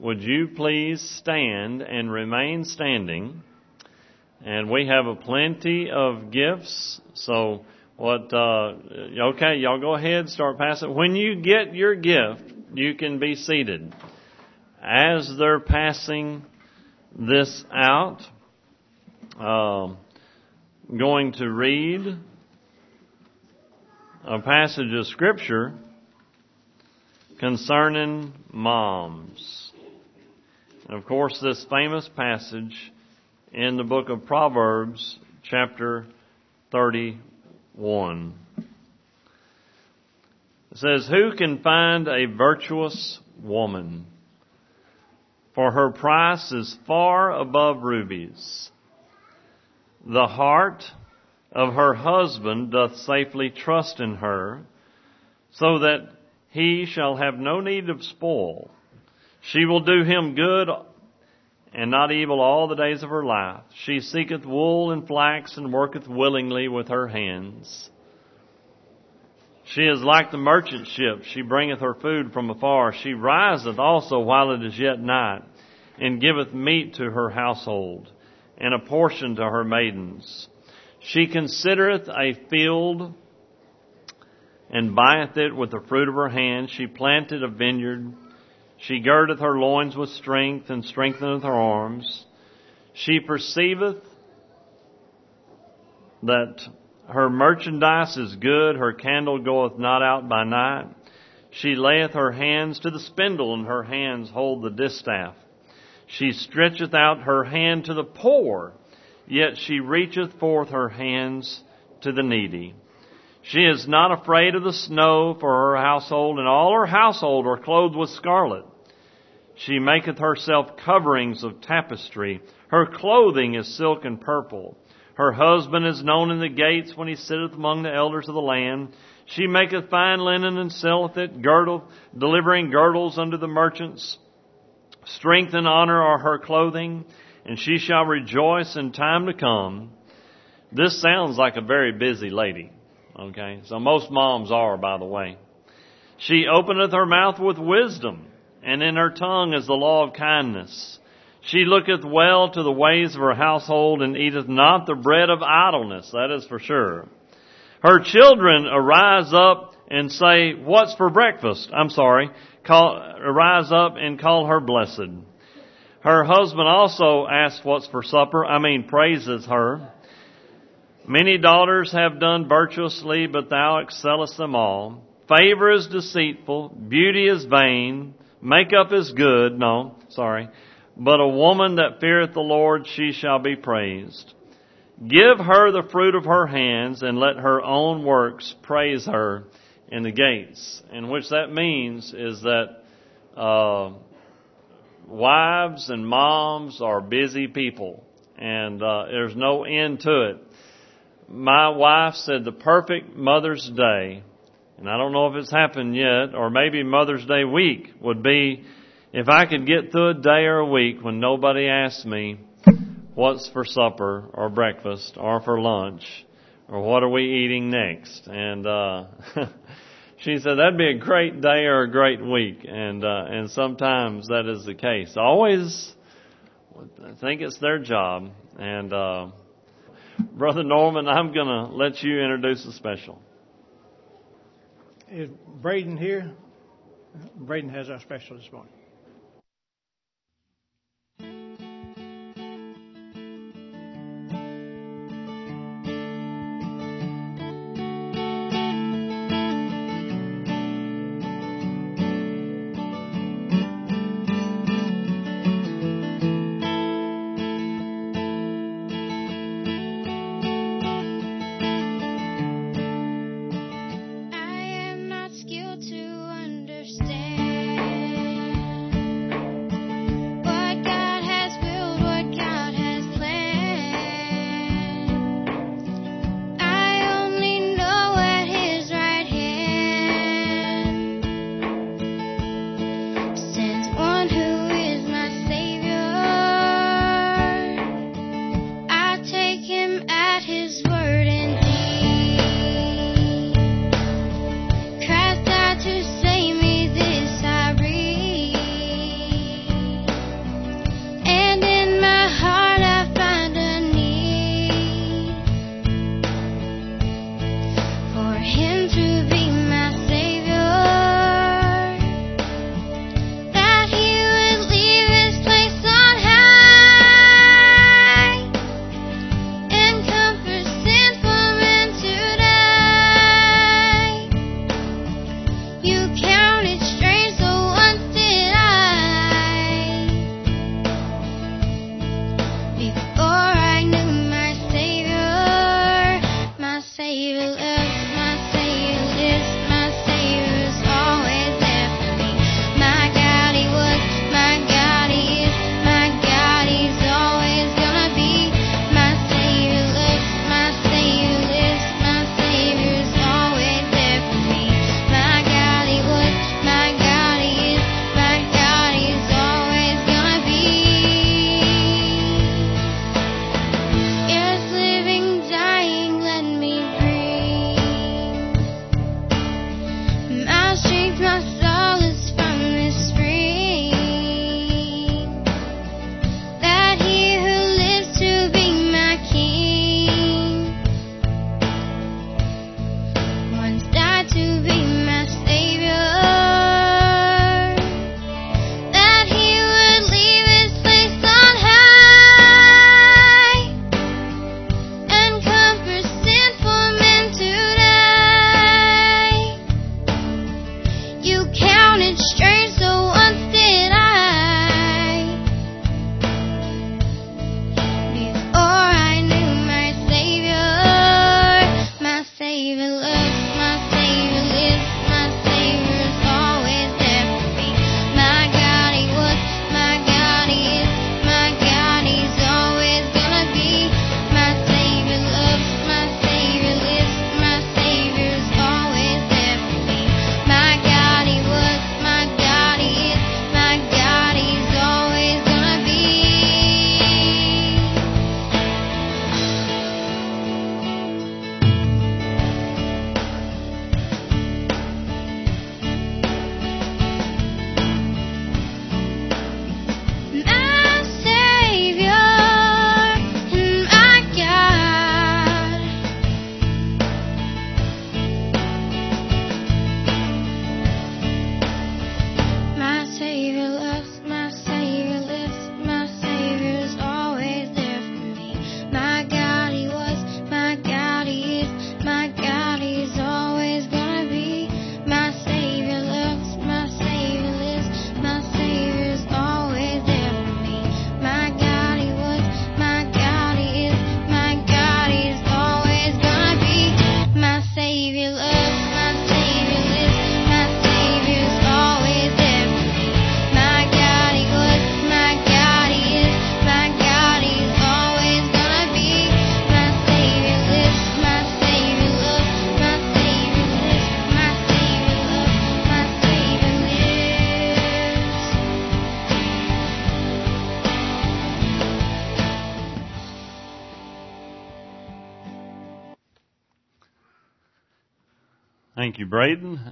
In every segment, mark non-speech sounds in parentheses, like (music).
would you please stand and remain standing? And we have a plenty of gifts. So what, uh, okay, y'all go ahead, start passing. When you get your gift, you can be seated. As they're passing this out, um, going to read a passage of scripture concerning moms. And of course, this famous passage in the book of Proverbs, chapter 31. It says, Who can find a virtuous woman? For her price is far above rubies. The heart of her husband doth safely trust in her, so that he shall have no need of spoil. She will do him good and not evil all the days of her life. She seeketh wool and flax and worketh willingly with her hands. She is like the merchant ship. She bringeth her food from afar. She riseth also while it is yet night and giveth meat to her household and a portion to her maidens. She considereth a field and buyeth it with the fruit of her hand. She planted a vineyard. She girdeth her loins with strength and strengtheneth her arms. She perceiveth that her merchandise is good. Her candle goeth not out by night. She layeth her hands to the spindle and her hands hold the distaff. She stretcheth out her hand to the poor, yet she reacheth forth her hands to the needy. She is not afraid of the snow for her household, and all her household are clothed with scarlet. She maketh herself coverings of tapestry. Her clothing is silk and purple. Her husband is known in the gates when he sitteth among the elders of the land. She maketh fine linen and selleth it, girdle, delivering girdles unto the merchants. Strength and honor are her clothing, and she shall rejoice in time to come. This sounds like a very busy lady. Okay, so most moms are, by the way. She openeth her mouth with wisdom, and in her tongue is the law of kindness. She looketh well to the ways of her household, and eateth not the bread of idleness, that is for sure. Her children arise up and say, What's for breakfast? I'm sorry call, rise up and call her blessed. Her husband also asks what's for supper, I mean praises her. Many daughters have done virtuously, but thou excellest them all. Favor is deceitful, beauty is vain, makeup is good, no, sorry. But a woman that feareth the Lord, she shall be praised. Give her the fruit of her hands, and let her own works praise her in the gates. And which that means is that uh, wives and moms are busy people, and uh, there's no end to it. My wife said the perfect Mother's Day, and I don't know if it's happened yet, or maybe Mother's Day week would be if I could get through a day or a week when nobody asked me what's for supper or breakfast or for lunch or what are we eating next. And uh (laughs) she said that'd be a great day or a great week, and uh, and sometimes that is the case. Always, I think it's their job. And uh, brother Norman, I'm gonna let you introduce the special. Is Braden here? Braden has our special this morning.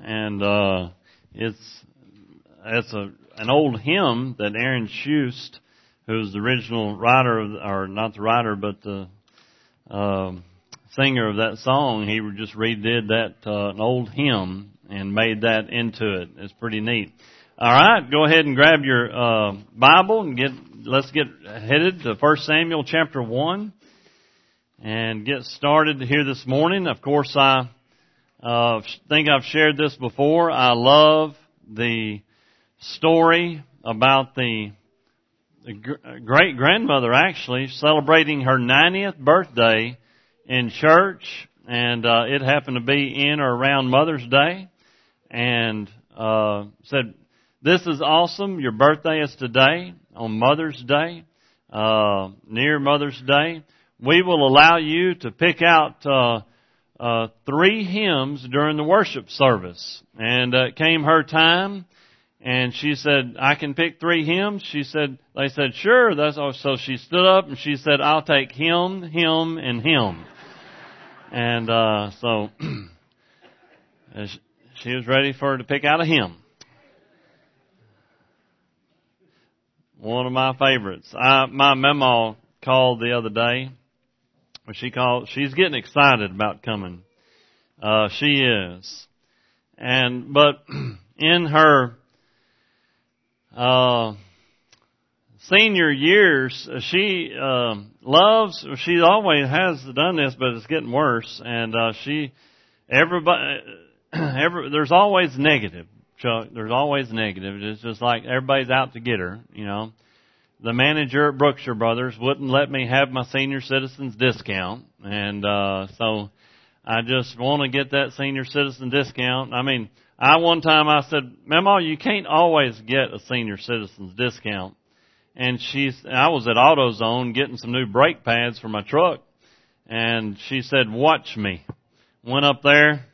And uh, it's it's a an old hymn that Aaron Shust, who's the original writer, of, or not the writer, but the uh, singer of that song, he just redid that uh, an old hymn and made that into it. It's pretty neat. All right, go ahead and grab your uh, Bible and get let's get headed to 1 Samuel chapter 1 and get started here this morning. Of course, I uh, think I've shared this before. I love the story about the, great grandmother actually celebrating her 90th birthday in church, and uh, it happened to be in or around Mother's Day, and uh, said, "This is awesome. Your birthday is today on Mother's Day, uh, near Mother's Day. We will allow you to pick out." Uh, uh, three hymns during the worship service. And uh, it came her time, and she said, I can pick three hymns. She said, they said, sure. That's all. So she stood up and she said, I'll take hymn, hymn, and hymn. and, uh, so, (clears throat) she was ready for her to pick out a hymn. One of my favorites. I, my memo called the other day she called, she's getting excited about coming. Uh, she is. And, but (clears throat) in her, uh, senior years, she, uh, loves, she always has done this, but it's getting worse. And, uh, she, everybody, (clears throat) every, there's always negative, Chuck. There's always negative. It's just like everybody's out to get her, you know the manager at Brookshire Brothers wouldn't let me have my senior citizens discount, and uh, so I just want to get that senior citizen discount. I mean, I one time I said, "Mama, you can't always get a senior citizens discount." And she's, I was at AutoZone getting some new brake pads for my truck, and she said, "Watch me." Went up there,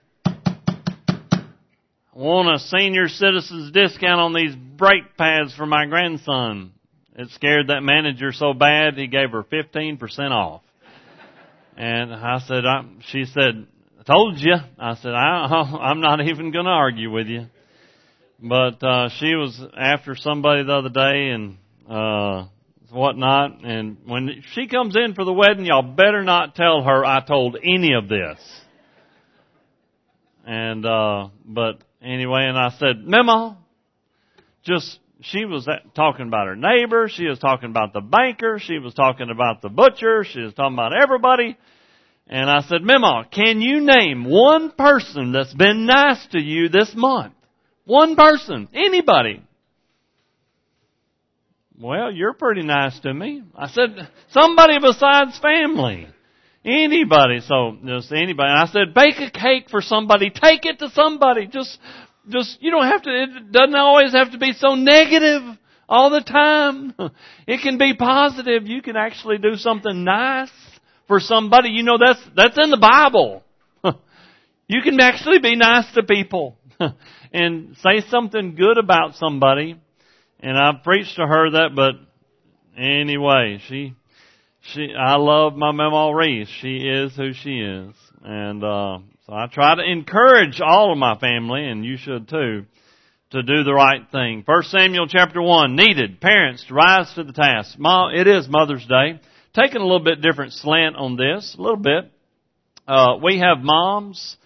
want a senior citizens discount on these brake pads for my grandson. It scared that manager so bad he gave her 15% off. And I said, I, she said, I told you. I said, I, (laughs) I'm not even going to argue with you. But, uh, she was after somebody the other day and, uh, whatnot. And when she comes in for the wedding, y'all better not tell her I told any of this. And, uh, but anyway, and I said, Memo, just she was talking about her neighbor. She was talking about the banker. She was talking about the butcher. She was talking about everybody. And I said, Mima, can you name one person that's been nice to you this month? One person. Anybody. Well, you're pretty nice to me. I said, somebody besides family. Anybody. So, just anybody. I said, bake a cake for somebody. Take it to somebody. Just just, you don't have to, it doesn't always have to be so negative all the time. (laughs) It can be positive. You can actually do something nice for somebody. You know, that's, that's in the Bible. (laughs) You can actually be nice to people (laughs) and say something good about somebody. And I've preached to her that, but anyway, she, she, I love my Mama Reese. She is who she is. And, uh, so I try to encourage all of my family, and you should too, to do the right thing. First Samuel chapter 1, needed parents to rise to the task. Mom, it is Mother's Day. Taking a little bit different slant on this, a little bit. Uh, we have moms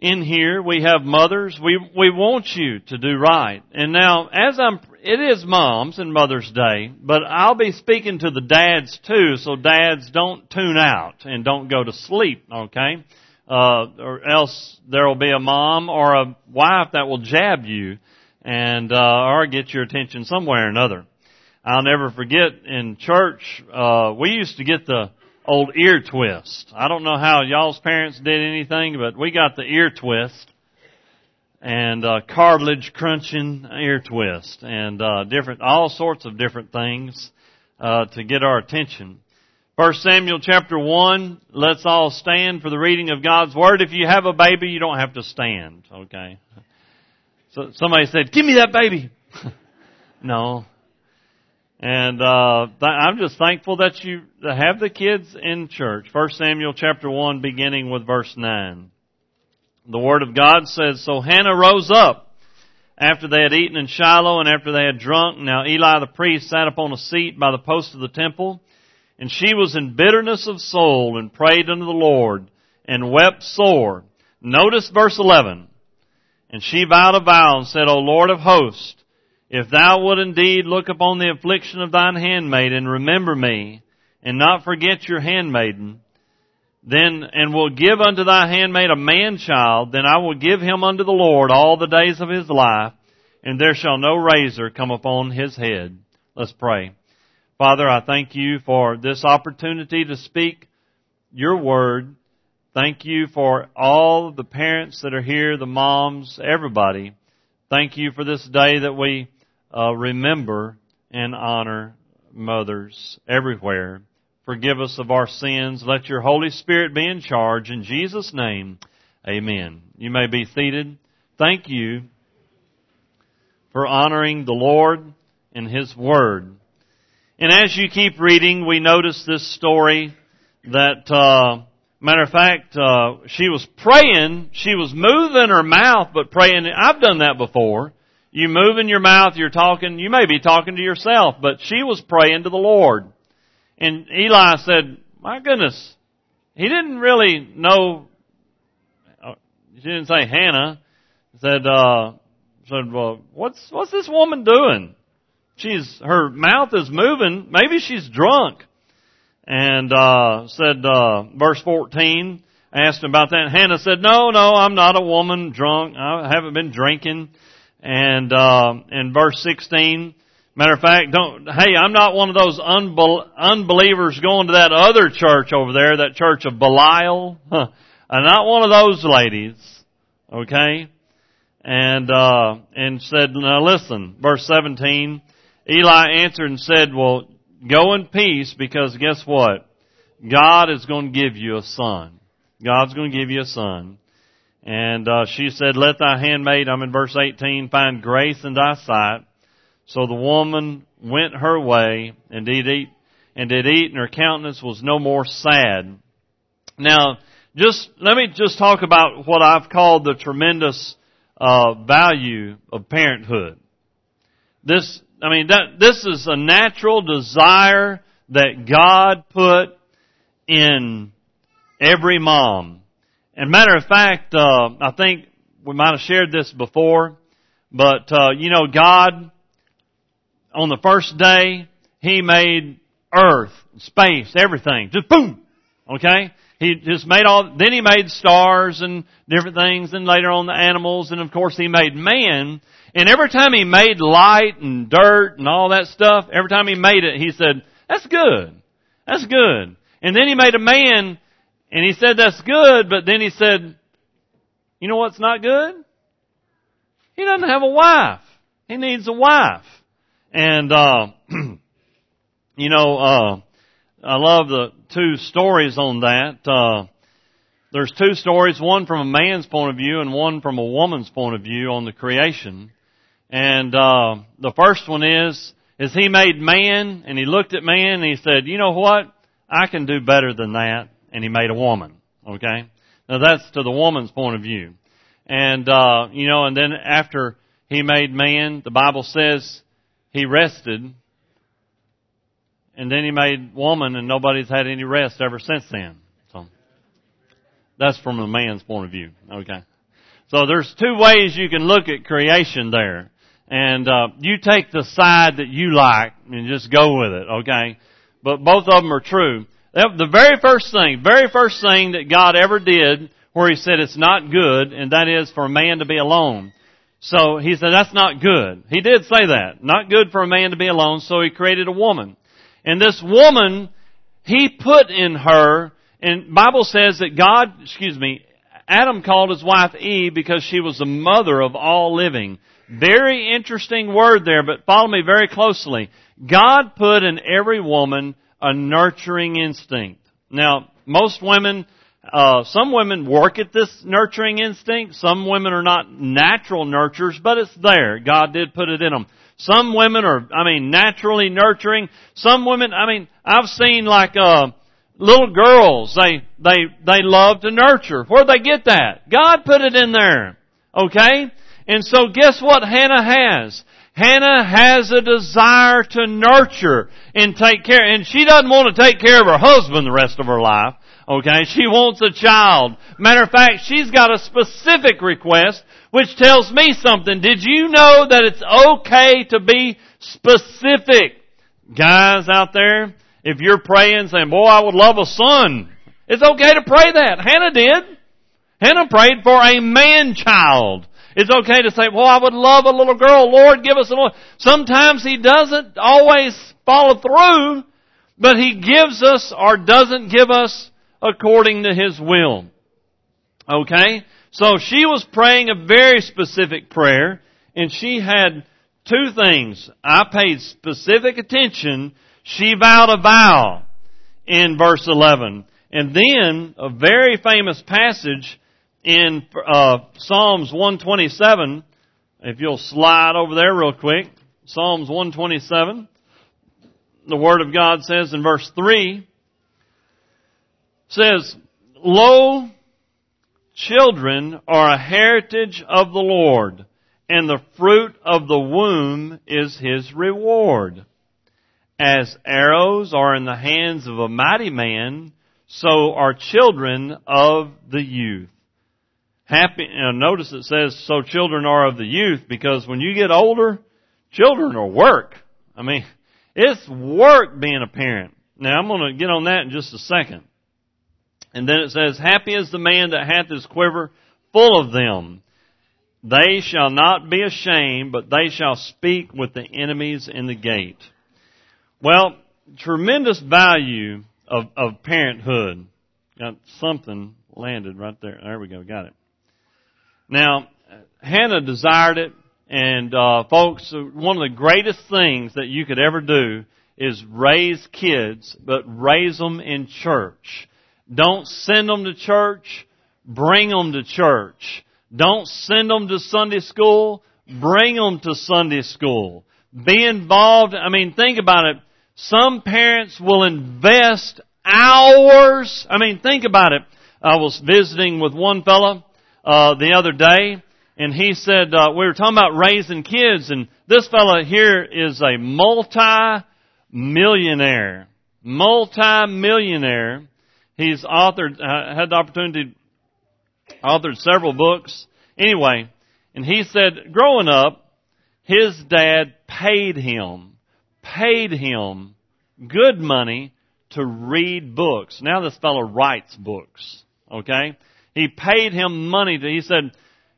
in here. We have mothers. We, we want you to do right. And now, as I'm, it is moms and Mother's Day, but I'll be speaking to the dads too, so dads don't tune out and don't go to sleep, okay? uh, or else there will be a mom or a wife that will jab you and uh, or get your attention some way or another. I'll never forget in church uh, we used to get the old ear twist. I don't know how y'all's parents did anything, but we got the ear twist and uh, cartilage crunching ear twist and uh, different all sorts of different things uh, to get our attention. First Samuel chapter 1, let's all stand for the reading of God's Word. If you have a baby, you don't have to stand, okay? So somebody said, give me that baby. (laughs) no. And, uh, I'm just thankful that you have the kids in church. First Samuel chapter 1 beginning with verse 9. The Word of God says, So Hannah rose up after they had eaten in Shiloh and after they had drunk. Now Eli the priest sat upon a seat by the post of the temple, and she was in bitterness of soul and prayed unto the Lord and wept sore. Notice verse 11. And she vowed a vow and said, O Lord of hosts, if thou would indeed look upon the affliction of thine handmaid and remember me, and not forget your handmaiden, then, and will give unto thy handmaid a man child, then I will give him unto the Lord all the days of his life, and there shall no razor come upon his head. Let's pray. Father, I thank you for this opportunity to speak your word. Thank you for all the parents that are here, the moms, everybody. Thank you for this day that we uh, remember and honor mothers everywhere. Forgive us of our sins. Let your Holy Spirit be in charge. In Jesus' name, amen. You may be seated. Thank you for honoring the Lord and His Word. And as you keep reading, we notice this story that, uh, matter of fact, uh, she was praying, she was moving her mouth, but praying. I've done that before. You move in your mouth, you're talking, you may be talking to yourself, but she was praying to the Lord. And Eli said, my goodness, he didn't really know, she didn't say Hannah, said, uh, said, well, what's, what's this woman doing? She's, her mouth is moving, maybe she's drunk. And, uh, said, uh, verse 14, asked about that. Hannah said, no, no, I'm not a woman drunk. I haven't been drinking. And uh, in verse 16, matter of fact, don't. Hey, I'm not one of those unbel- unbelievers going to that other church over there, that church of Belial. I'm not one of those ladies. Okay, and uh, and said, now listen, verse 17. Eli answered and said, well, go in peace because guess what? God is going to give you a son. God's going to give you a son. And uh, she said, Let thy handmaid, I'm in verse 18, find grace in thy sight. So the woman went her way and did eat, and did eat, and her countenance was no more sad. Now, just let me just talk about what I've called the tremendous uh, value of parenthood. This, I mean, that this is a natural desire that God put in every mom. And matter of fact, uh, I think we might have shared this before, but uh, you know, God on the first day He made earth, space, everything, just boom. Okay, He just made all. Then He made stars and different things, and later on the animals, and of course He made man. And every time He made light and dirt and all that stuff, every time He made it, He said, "That's good. That's good." And then He made a man and he said that's good, but then he said, you know what's not good? He doesn't have a wife. He needs a wife. And, uh, (clears throat) you know, uh, I love the two stories on that. Uh, there's two stories, one from a man's point of view and one from a woman's point of view on the creation. And, uh, the first one is, is he made man and he looked at man and he said, you know what? I can do better than that and he made a woman. Okay? Now that's to the woman's point of view. And, uh, you know, and then after he made man, the Bible says he rested. And then he made woman and nobody's had any rest ever since then. So, that's from a man's point of view. Okay. So there's two ways you can look at creation there. And, uh, you take the side that you like and just go with it, okay? But both of them are true. The very first thing, very first thing that God ever did where He said it's not good, and that is for a man to be alone. So He said that's not good. He did say that. Not good for a man to be alone, so He created a woman. And this woman, He put in her, and Bible says that God, excuse me, Adam called his wife Eve because she was the mother of all living. Very interesting word there, but follow me very closely. God put in every woman a nurturing instinct. Now, most women, uh, some women work at this nurturing instinct. Some women are not natural nurturers, but it's there. God did put it in them. Some women are, I mean, naturally nurturing. Some women, I mean, I've seen like, uh, little girls, they, they, they love to nurture. Where'd they get that? God put it in there. Okay? And so guess what Hannah has? Hannah has a desire to nurture and take care, and she doesn't want to take care of her husband the rest of her life. Okay? She wants a child. Matter of fact, she's got a specific request, which tells me something. Did you know that it's okay to be specific? Guys out there, if you're praying saying, boy, I would love a son, it's okay to pray that. Hannah did. Hannah prayed for a man child. It's okay to say, well, I would love a little girl. Lord, give us a little. Sometimes He doesn't always follow through, but He gives us or doesn't give us according to His will. Okay? So she was praying a very specific prayer, and she had two things. I paid specific attention. She vowed a vow in verse 11. And then a very famous passage in uh, Psalms 127. If you'll slide over there real quick. Psalms 127. The Word of God says in verse 3, says, Lo, children are a heritage of the Lord, and the fruit of the womb is His reward. As arrows are in the hands of a mighty man, so are children of the youth. Happy, uh, notice it says, so children are of the youth, because when you get older, children are work. I mean, it's work being a parent. Now I'm going to get on that in just a second. And then it says, happy is the man that hath his quiver full of them. They shall not be ashamed, but they shall speak with the enemies in the gate. Well, tremendous value of, of parenthood. Got something landed right there. There we go. Got it. Now, Hannah desired it, and uh, folks, one of the greatest things that you could ever do is raise kids, but raise them in church. Don't send them to church, bring them to church. Don't send them to Sunday school, bring them to Sunday school. Be involved. I mean, think about it. Some parents will invest hours. I mean, think about it. I was visiting with one fellow uh, the other day, and he said uh, we were talking about raising kids, and this fellow here is a multi-millionaire, multi-millionaire. He's authored, uh, had the opportunity, authored several books. Anyway, and he said, growing up, his dad paid him, paid him good money to read books. Now this fellow writes books. Okay? He paid him money to, he said,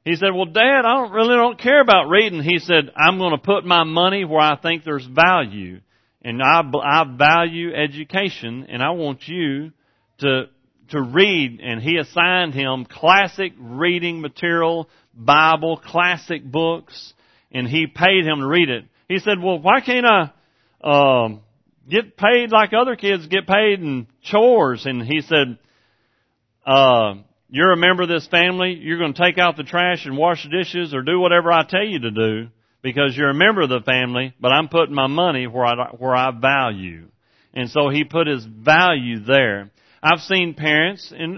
he said, well dad, I don't really don't care about reading. He said, I'm going to put my money where I think there's value. And I, I value education and I want you to, to read. And he assigned him classic reading material, Bible, classic books, and he paid him to read it. He said, well, why can't I, um, get paid like other kids get paid in chores? And he said, uh, you're a member of this family, you're going to take out the trash and wash the dishes or do whatever I tell you to do because you're a member of the family, but I'm putting my money where I, where I value. And so he put his value there. I've seen parents, and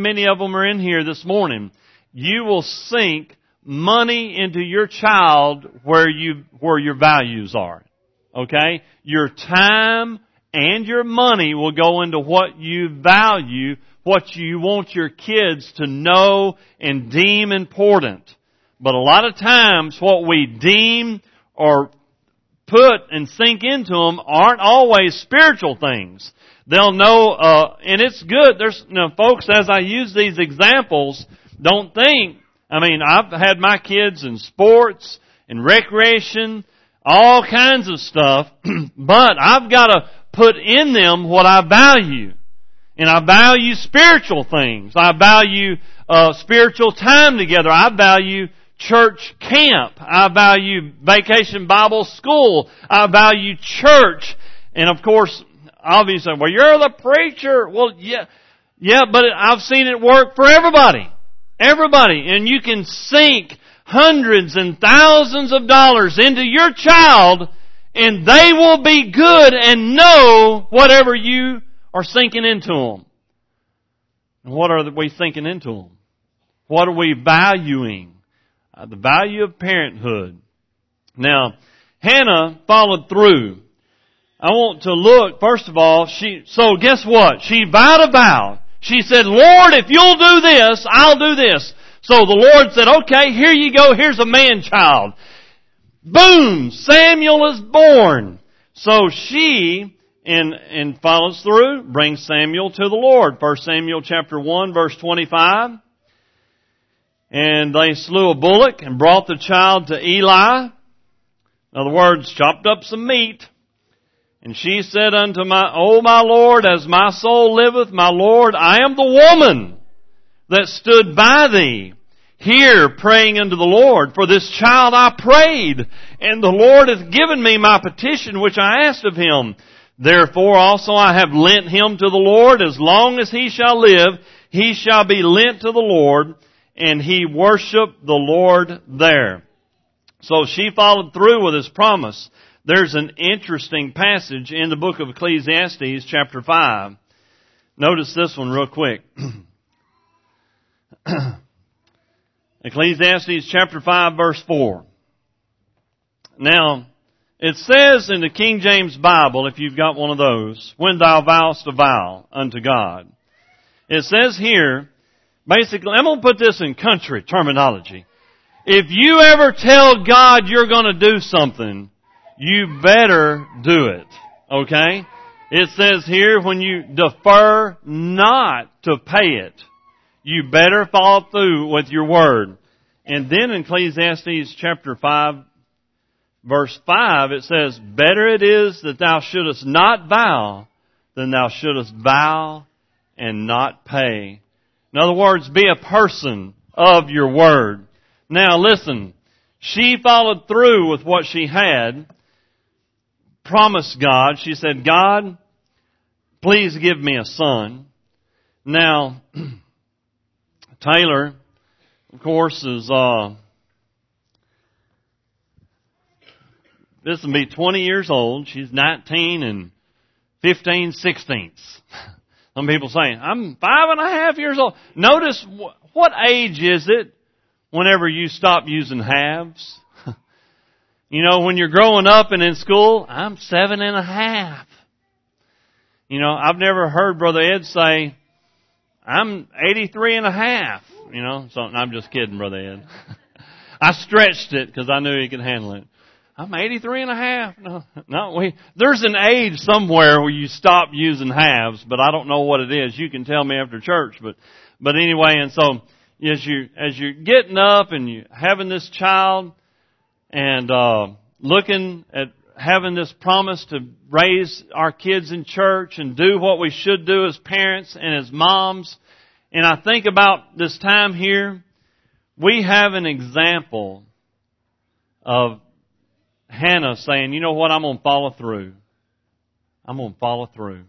many of them are in here this morning. You will sink money into your child where you, where your values are. Okay? Your time and your money will go into what you value what you want your kids to know and deem important. But a lot of times what we deem or put and sink into them aren't always spiritual things. They'll know, uh, and it's good. There's, you know, folks, as I use these examples, don't think, I mean, I've had my kids in sports and recreation, all kinds of stuff, (clears throat) but I've got to put in them what I value. And I value spiritual things. I value uh, spiritual time together. I value church camp. I value vacation Bible school. I value church. And of course, obviously, well, you're the preacher. Well, yeah, yeah, but I've seen it work for everybody. Everybody. And you can sink hundreds and thousands of dollars into your child and they will be good and know whatever you are sinking into them. And what are we sinking into them? What are we valuing? Uh, the value of parenthood. Now, Hannah followed through. I want to look, first of all, she, so guess what? She vowed a vow. She said, Lord, if you'll do this, I'll do this. So the Lord said, okay, here you go, here's a man child. Boom! Samuel is born. So she, and, and follows through, brings Samuel to the Lord. 1 Samuel chapter 1 verse 25. And they slew a bullock and brought the child to Eli. In other words, chopped up some meat. And she said unto my, O my Lord, as my soul liveth, my Lord, I am the woman that stood by thee here praying unto the Lord. For this child I prayed, and the Lord hath given me my petition which I asked of him. Therefore also I have lent him to the Lord. As long as he shall live, he shall be lent to the Lord, and he worshiped the Lord there. So she followed through with his promise. There's an interesting passage in the book of Ecclesiastes chapter 5. Notice this one real quick. (clears throat) Ecclesiastes chapter 5 verse 4. Now, it says in the King James Bible, if you've got one of those, when thou vowest a vow unto God. It says here, basically, I'm going to put this in country terminology. If you ever tell God you're going to do something, you better do it. Okay? It says here, when you defer not to pay it, you better follow through with your word. And then in Ecclesiastes chapter 5, verse 5, it says, Better it is that thou shouldest not vow than thou shouldest vow and not pay. In other words, be a person of your word. Now listen, she followed through with what she had, promised God. She said, God, please give me a son. Now, (clears throat) Taylor, of course, is uh, this will be 20 years old. She's 19 and 15 sixteenths. (laughs) Some people saying, I'm five and a half years old. Notice wh- what age is it whenever you stop using halves? (laughs) you know, when you're growing up and in school, I'm seven and a half. You know, I've never heard Brother Ed say, I'm 83 and a half. You know, so I'm just kidding, Brother Ed. (laughs) I stretched it because I knew he could handle it. I'm 83 and a half. (laughs) No, no, we, there's an age somewhere where you stop using halves, but I don't know what it is. You can tell me after church, but, but anyway, and so, as you, as you're getting up and you having this child and, uh, looking at having this promise to raise our kids in church and do what we should do as parents and as moms. And I think about this time here, we have an example of Hannah saying, you know what, I'm going to follow through. I'm going to follow through.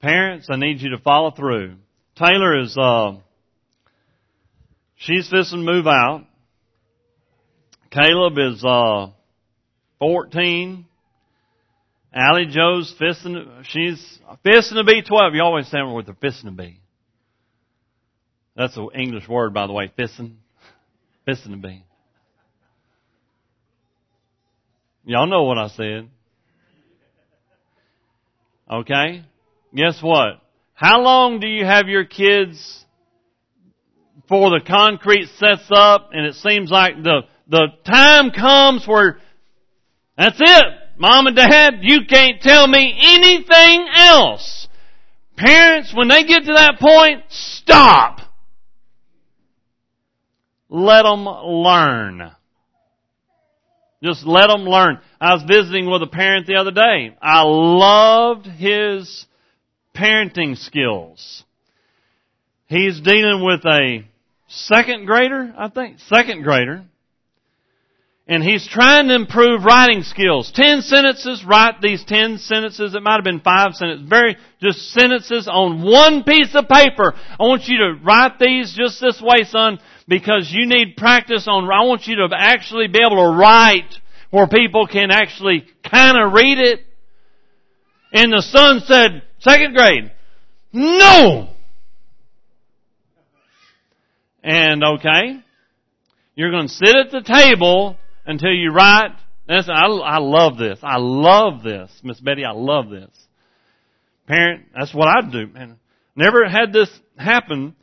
Parents, I need you to follow through. Taylor is, uh, she's fixing to move out. Caleb is, uh, 14. Allie Joe's fisting, she's fisting to be 12. You always say what they're fisting to be. That's an English word, by the way, fisting. Fisting to be. Y'all know what I said. Okay? Guess what? How long do you have your kids before the concrete sets up and it seems like the, the time comes where that's it. Mom and dad, you can't tell me anything else. Parents, when they get to that point, stop. Let them learn. Just let them learn. I was visiting with a parent the other day. I loved his parenting skills. He's dealing with a second grader, I think, second grader and he's trying to improve writing skills. Ten sentences, write these ten sentences. It might have been five sentences. Very, just sentences on one piece of paper. I want you to write these just this way, son, because you need practice on, I want you to actually be able to write where people can actually kind of read it. And the son said, second grade, no! And okay, you're going to sit at the table until you write. That's, I, I love this. I love this. Miss Betty, I love this. Parent, that's what I'd do. Man, never had this happen,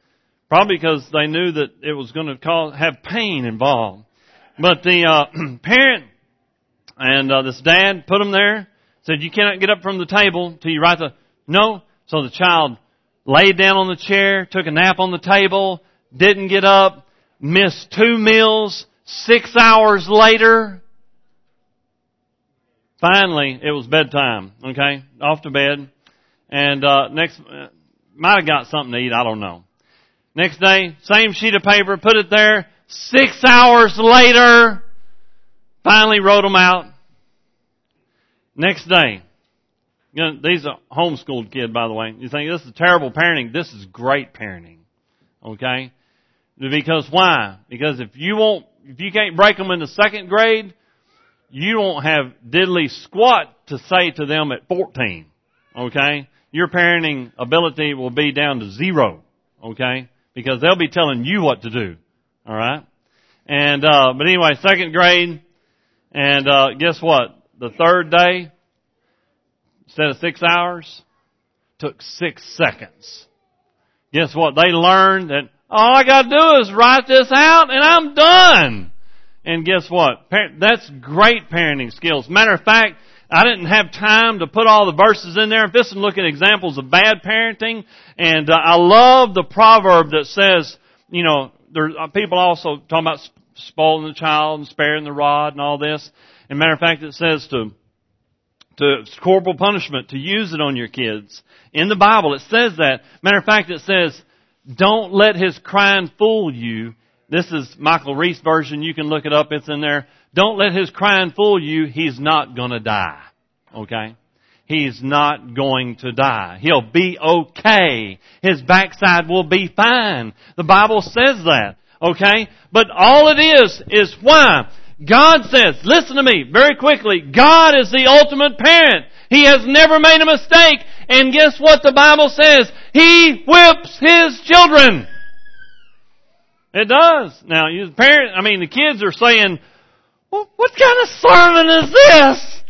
probably because they knew that it was going to cause, have pain involved. But the, uh, (clears throat) parent and, uh, this dad put him there, said you cannot get up from the table till you write the, no. So the child laid down on the chair, took a nap on the table, didn't get up, missed two meals, six hours later, finally it was bedtime, okay? Off to bed. And, uh, next, uh, might have got something to eat, I don't know. Next day, same sheet of paper, put it there, six hours later, finally wrote them out. Next day, you know, these are homeschooled kid, by the way. You think this is terrible parenting. This is great parenting. Okay? Because why? Because if you won't, if you can't break them in the second grade, you won't have diddly squat to say to them at 14. Okay? Your parenting ability will be down to zero. Okay? Because they'll be telling you what to do. Alright? And, uh, but anyway, second grade, and, uh, guess what? The third day, instead of six hours, took six seconds. Guess what? They learned that all I gotta do is write this out and I'm done. And guess what? That's great parenting skills. Matter of fact, I didn't have time to put all the verses in there. I'm just looking at examples of bad parenting, and uh, I love the proverb that says, you know, there uh, people also talking about spoiling the child and sparing the rod and all this. And matter of fact, it says to to corporal punishment to use it on your kids. In the Bible, it says that. Matter of fact, it says don't let his crying fool you. This is Michael Reese version. You can look it up. It's in there. Don't let his crying fool you. He's not gonna die. Okay? He's not going to die. He'll be okay. His backside will be fine. The Bible says that. Okay? But all it is, is why? God says, listen to me very quickly, God is the ultimate parent. He has never made a mistake. And guess what the Bible says? He whips his children. It does. Now, you parent, I mean, the kids are saying, well, what kind of sermon is this?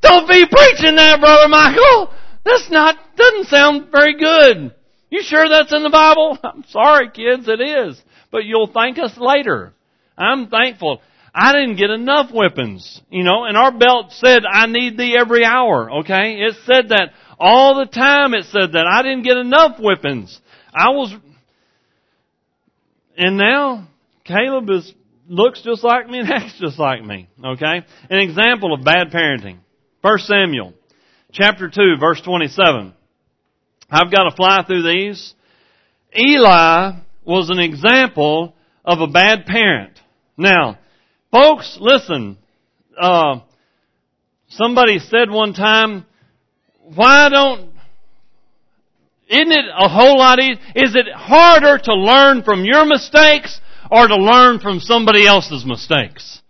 Don't be preaching that, Brother Michael. That's not, doesn't sound very good. You sure that's in the Bible? (laughs) I'm sorry, kids, it is. But you'll thank us later. I'm thankful. I didn't get enough whippings, you know, and our belt said, I need thee every hour, okay? It said that all the time it said that. I didn't get enough whippings. I was, and now Caleb is, looks just like me and (laughs) acts just like me, okay? An example of bad parenting. 1 Samuel, chapter 2, verse 27. I've got to fly through these. Eli was an example of a bad parent. Now, Folks, listen. Uh, somebody said one time, why don't, isn't it a whole lot easier? Is it harder to learn from your mistakes or to learn from somebody else's mistakes?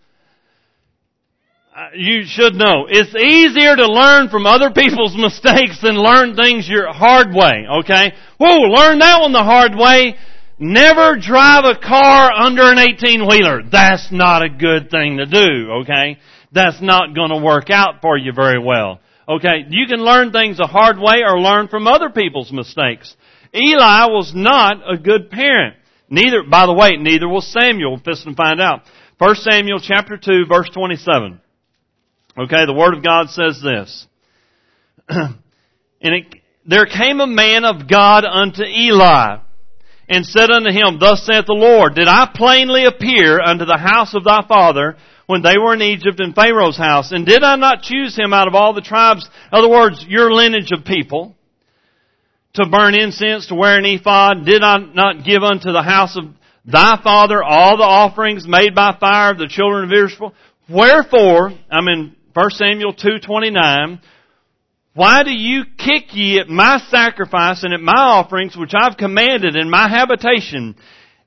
Uh, you should know. It's easier to learn from other people's (laughs) mistakes than learn things your hard way, okay? Whoa, learn that one the hard way. Never drive a car under an 18 wheeler. That's not a good thing to do, okay? That's not gonna work out for you very well. Okay, you can learn things the hard way or learn from other people's mistakes. Eli was not a good parent. Neither, by the way, neither will Samuel. And find out. 1 Samuel chapter 2 verse 27. Okay, the Word of God says this. (clears throat) and it, there came a man of God unto Eli and said unto him, Thus saith the Lord, Did I plainly appear unto the house of thy father when they were in Egypt in Pharaoh's house? And did I not choose him out of all the tribes, other words, your lineage of people, to burn incense, to wear an ephod? Did I not give unto the house of thy father all the offerings made by fire of the children of Israel? Wherefore, I'm in 1 Samuel 2.29, why do you kick ye at my sacrifice and at my offerings which I've commanded in my habitation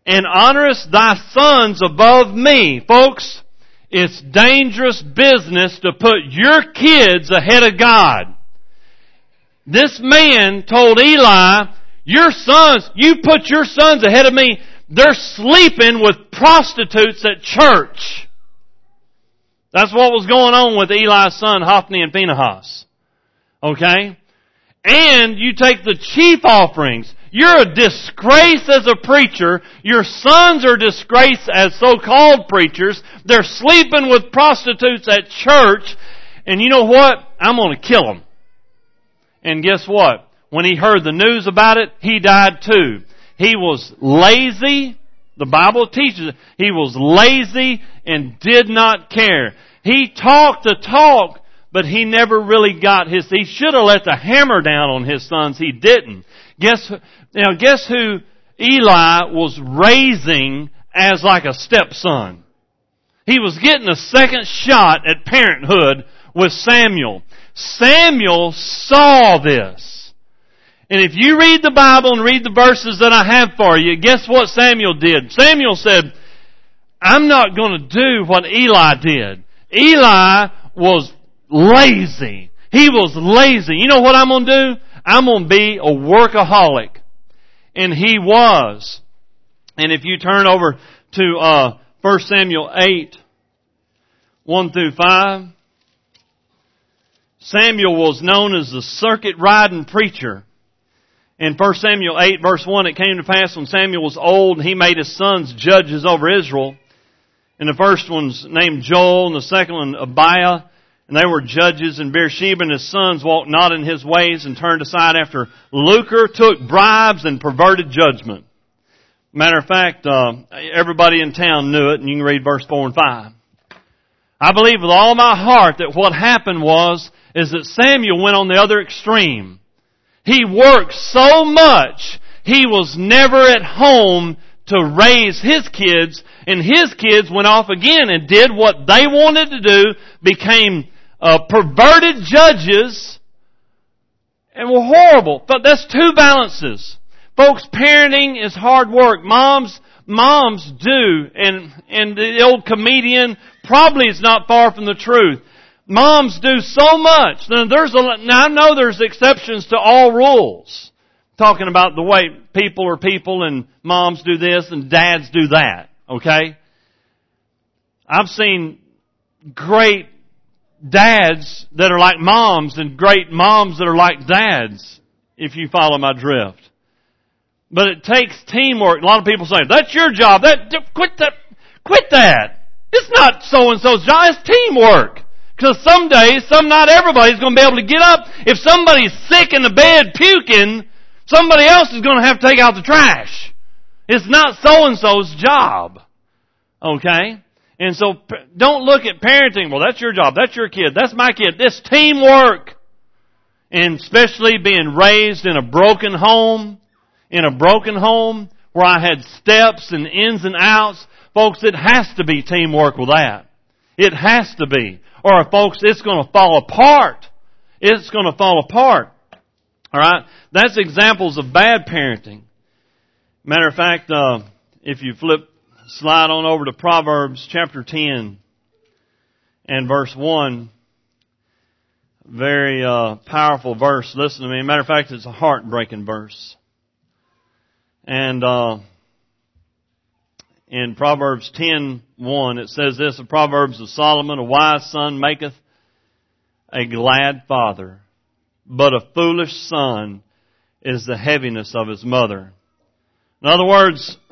and honorest thy sons above me? Folks, it's dangerous business to put your kids ahead of God. This man told Eli, your sons, you put your sons ahead of me. They're sleeping with prostitutes at church. That's what was going on with Eli's son, Hophni and Phinehas. Okay? And you take the chief offerings. You're a disgrace as a preacher. Your sons are disgrace as so-called preachers. They're sleeping with prostitutes at church. And you know what? I'm gonna kill them. And guess what? When he heard the news about it, he died too. He was lazy. The Bible teaches he was lazy and did not care. He talked the talk, but he never really got his, he should have let the hammer down on his sons. He didn't. Guess, now guess who Eli was raising as like a stepson? He was getting a second shot at parenthood with Samuel. Samuel saw this. And if you read the Bible and read the verses that I have for you, guess what Samuel did? Samuel said, I'm not going to do what Eli did. Eli was lazy. He was lazy. You know what I'm going to do? I'm going to be a workaholic. And he was. And if you turn over to uh, 1 Samuel 8, 1 through 5, Samuel was known as the circuit riding preacher. In 1 Samuel 8 verse 1, it came to pass when Samuel was old he made his sons judges over Israel. And the first one's named Joel and the second one Abiah. And they were judges and Beersheba and his sons walked not in his ways and turned aside after lucre, took bribes and perverted judgment. Matter of fact, uh, everybody in town knew it and you can read verse 4 and 5. I believe with all my heart that what happened was is that Samuel went on the other extreme. He worked so much, he was never at home to raise his kids, and his kids went off again and did what they wanted to do, became uh, perverted judges, and were horrible. But that's two balances. Folks, parenting is hard work. Moms, moms do, and, and the old comedian probably is not far from the truth. Moms do so much. Now there's a, now I know there's exceptions to all rules. Talking about the way people are people and moms do this and dads do that. Okay? I've seen great dads that are like moms and great moms that are like dads, if you follow my drift. But it takes teamwork. A lot of people say, that's your job. That, quit that, quit that. It's not so and so's job. It's teamwork. Because some days, some not everybody's going to be able to get up. If somebody's sick in the bed puking, somebody else is going to have to take out the trash. It's not so and so's job. Okay? And so don't look at parenting, well that's your job, that's your kid, that's my kid. This teamwork. And especially being raised in a broken home, in a broken home where I had steps and ins and outs. Folks, it has to be teamwork with that. It has to be or folks, it's going to fall apart. It's going to fall apart. Alright? That's examples of bad parenting. Matter of fact, uh, if you flip, slide on over to Proverbs chapter 10 and verse 1, very uh, powerful verse. Listen to me. Matter of fact, it's a heartbreaking verse. And uh, in Proverbs 10:1 it says this, the Proverbs of Solomon, a wise son maketh a glad father, but a foolish son is the heaviness of his mother. In other words, (clears throat)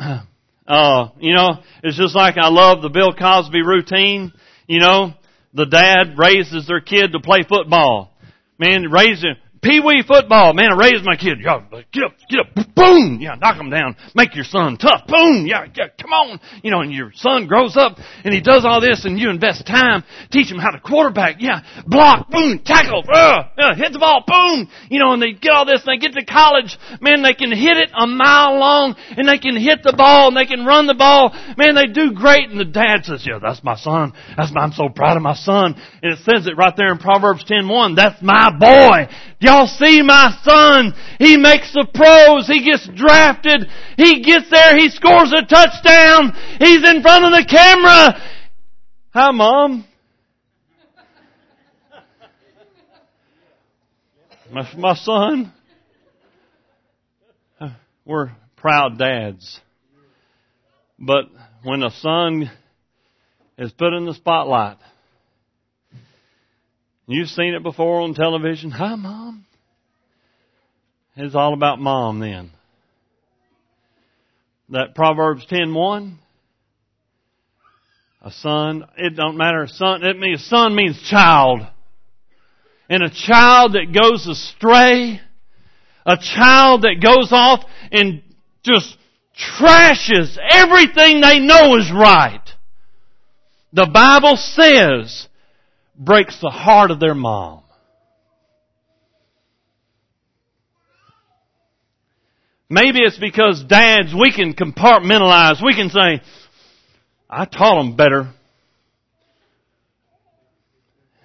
uh, you know, it's just like I love the Bill Cosby routine. You know, the dad raises their kid to play football. Man, raising, Pee wee football, man, I raised my kid. Yeah, get up, get up, boom, yeah, knock him down. Make your son tough, boom, yeah, yeah, come on. You know, and your son grows up and he does all this and you invest time, teach him how to quarterback, yeah, block, boom, tackle, uh, yeah, hit the ball, boom. You know, and they get all this and they get to college, man, they can hit it a mile long and they can hit the ball and they can run the ball. Man, they do great. And the dad says, yeah, that's my son. That's my, I'm so proud of my son. And it says it right there in Proverbs 10:1. That's my boy. Y'all see my son? He makes the pros. He gets drafted. He gets there. He scores a touchdown. He's in front of the camera. Hi mom. My, my son. We're proud dads. But when a son is put in the spotlight, you've seen it before on television. Hi, mom. It's all about mom then. That Proverbs 10:1 a son, it don't matter, son, it means, son means child. And a child that goes astray, a child that goes off and just trashes everything they know is right. The Bible says breaks the heart of their mom. Maybe it's because dads, we can compartmentalize. We can say, I taught them better.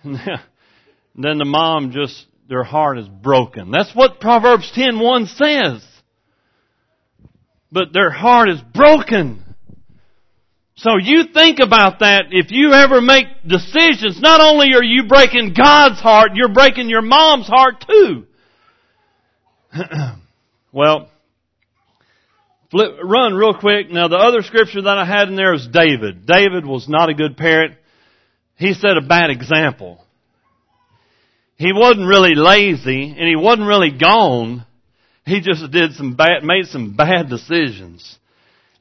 (laughs) then the mom just, their heart is broken. That's what Proverbs 10.1 says. But their heart is broken. So you think about that if you ever make decisions, not only are you breaking God's heart, you're breaking your mom's heart too. (clears throat) well, flip, run real quick. Now the other scripture that I had in there is David. David was not a good parent. He set a bad example. He wasn't really lazy and he wasn't really gone. He just did some bad, made some bad decisions.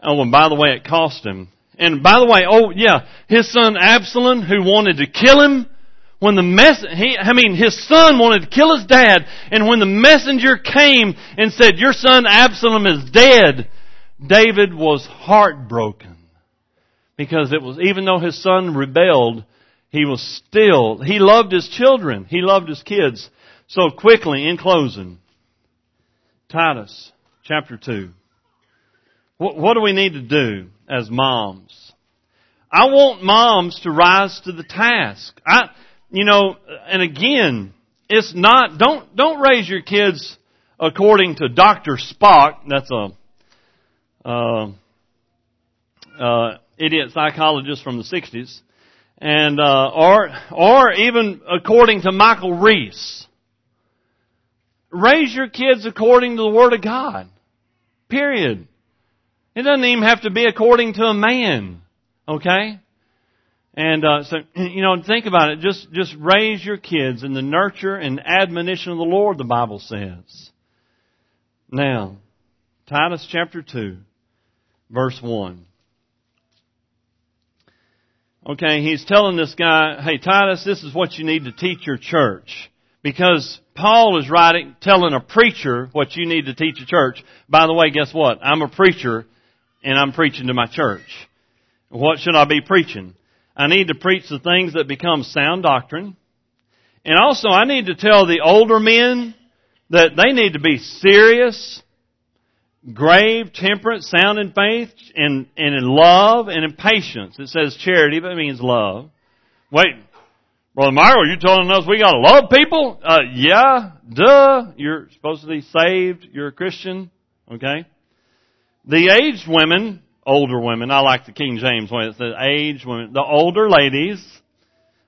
Oh, and by the way, it cost him. And by the way, oh yeah, his son Absalom, who wanted to kill him, when the mess, he, I mean, his son wanted to kill his dad, and when the messenger came and said, your son Absalom is dead, David was heartbroken. Because it was, even though his son rebelled, he was still, he loved his children. He loved his kids. So quickly, in closing, Titus chapter 2. What, what do we need to do as moms? I want moms to rise to the task. I, you know, and again, it's not, don't, don't raise your kids according to Dr. Spock. That's a, uh, uh, idiot psychologist from the 60s, and uh, or or even according to Michael Reese. Raise your kids according to the Word of God. Period. It doesn't even have to be according to a man. Okay? And uh, so, (clears throat) you know, think about it. Just just raise your kids in the nurture and admonition of the Lord. The Bible says. Now, Titus chapter two verse 1. Okay, he's telling this guy, hey Titus, this is what you need to teach your church. Because Paul is writing, telling a preacher what you need to teach a church. By the way, guess what? I'm a preacher and I'm preaching to my church. What should I be preaching? I need to preach the things that become sound doctrine. And also I need to tell the older men that they need to be serious grave, temperate, sound in faith, and, and in love, and in patience. It says charity, but it means love. Wait, Brother are you telling us we gotta love people? Uh, yeah, duh. You're supposed to be saved. You're a Christian. Okay? The aged women, older women, I like the King James one. It says aged women. The older ladies,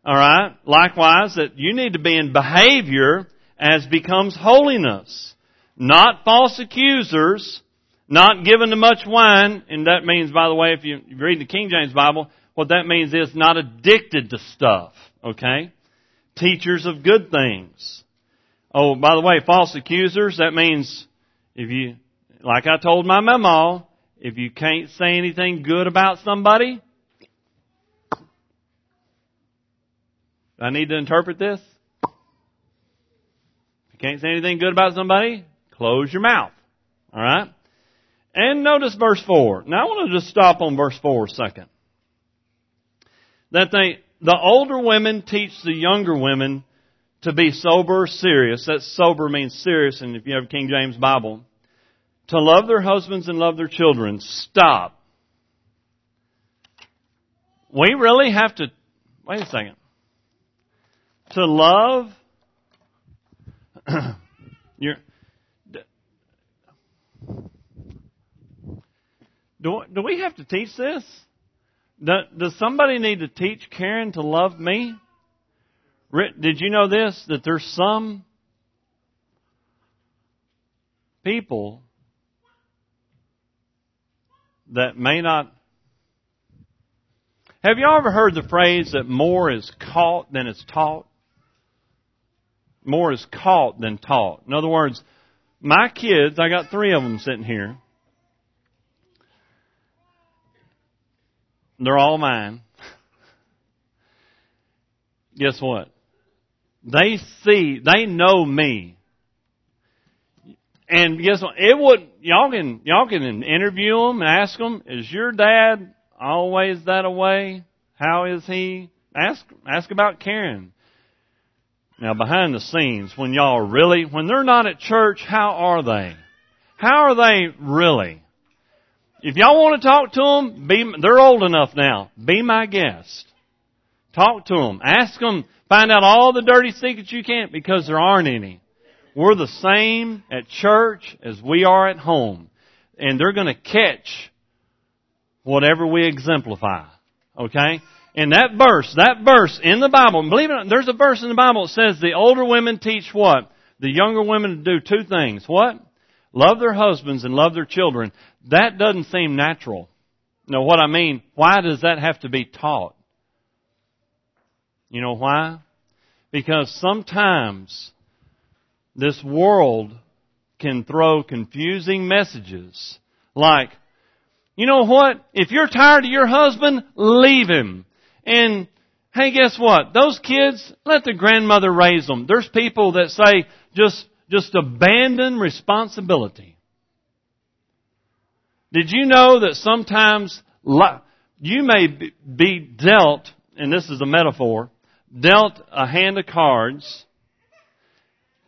alright, likewise, that you need to be in behavior as becomes holiness. Not false accusers, not given to much wine, and that means, by the way, if you read the King James Bible, what that means is not addicted to stuff, okay? Teachers of good things. Oh, by the way, false accusers, that means if you, like I told my mama, if you can't say anything good about somebody, I need to interpret this. If you can't say anything good about somebody, close your mouth. Alright? And notice verse 4. Now I want to just stop on verse 4 a second. That they, the older women teach the younger women to be sober, serious. That sober means serious, and if you have a King James Bible. To love their husbands and love their children. Stop. We really have to, wait a second. To love (clears throat) your, Do, do we have to teach this? does somebody need to teach Karen to love me? Did you know this? That there's some people that may not. Have you ever heard the phrase that more is caught than is taught? More is caught than taught. In other words, my kids, I got three of them sitting here. They're all mine. (laughs) Guess what? They see, they know me. And guess what? It would, y'all can, y'all can interview them and ask them, is your dad always that way? How is he? Ask, ask about Karen. Now behind the scenes, when y'all really, when they're not at church, how are they? How are they really? If y'all want to talk to them, be, they're old enough now. Be my guest. Talk to them. Ask them, find out all the dirty secrets you can because there aren't any. We're the same at church as we are at home. And they're going to catch whatever we exemplify. Okay? And that verse, that verse in the Bible, believe it or not, there's a verse in the Bible that says the older women teach what? The younger women do two things. What? Love their husbands and love their children. That doesn't seem natural. Now what I mean, why does that have to be taught? You know why? Because sometimes this world can throw confusing messages like, you know what? If you're tired of your husband, leave him. And hey, guess what? Those kids, let the grandmother raise them. There's people that say just, just abandon responsibility. Did you know that sometimes you may be dealt, and this is a metaphor, dealt a hand of cards,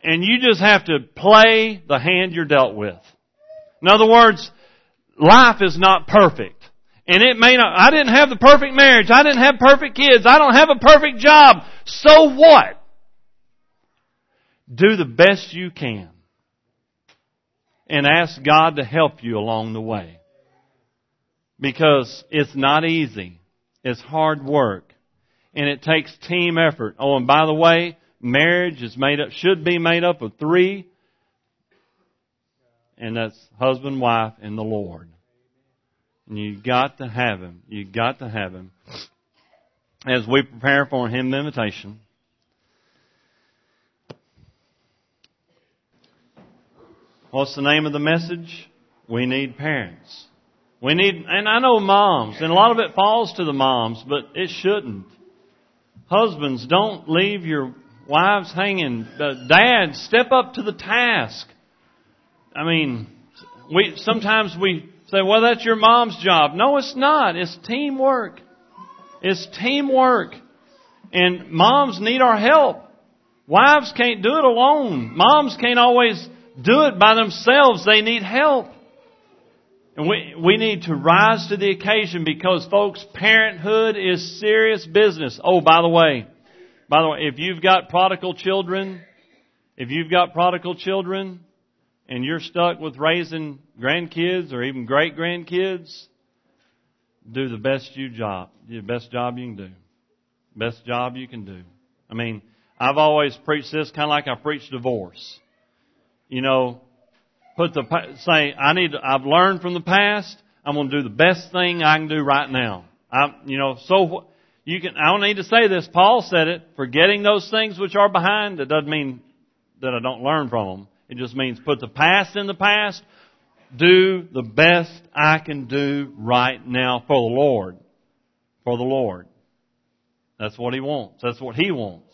and you just have to play the hand you're dealt with. In other words, life is not perfect. And it may not, I didn't have the perfect marriage. I didn't have perfect kids. I don't have a perfect job. So what? Do the best you can. And ask God to help you along the way. Because it's not easy. It's hard work. And it takes team effort. Oh, and by the way, marriage is made up, should be made up of three. And that's husband, wife, and the Lord. And you got to have him. You got to have him. As we prepare for hymn invitation. What's the name of the message? We need parents. We need, and I know moms, and a lot of it falls to the moms, but it shouldn't. Husbands, don't leave your wives hanging. Dads, step up to the task. I mean, we, sometimes we say, well, that's your mom's job. No, it's not. It's teamwork. It's teamwork. And moms need our help. Wives can't do it alone. Moms can't always do it by themselves. They need help. And we, we need to rise to the occasion because folks, parenthood is serious business. Oh, by the way, by the way, if you've got prodigal children, if you've got prodigal children, and you're stuck with raising grandkids or even great grandkids, do the best you job, the best job you can do. Best job you can do. I mean, I've always preached this kind of like I preach divorce. You know, put the, say, I need, I've learned from the past, I'm going to do the best thing I can do right now. I, you know, so you can, I don't need to say this, Paul said it, forgetting those things which are behind, that doesn't mean that I don't learn from them. It just means put the past in the past, do the best I can do right now for the Lord. For the Lord. That's what He wants. That's what He wants.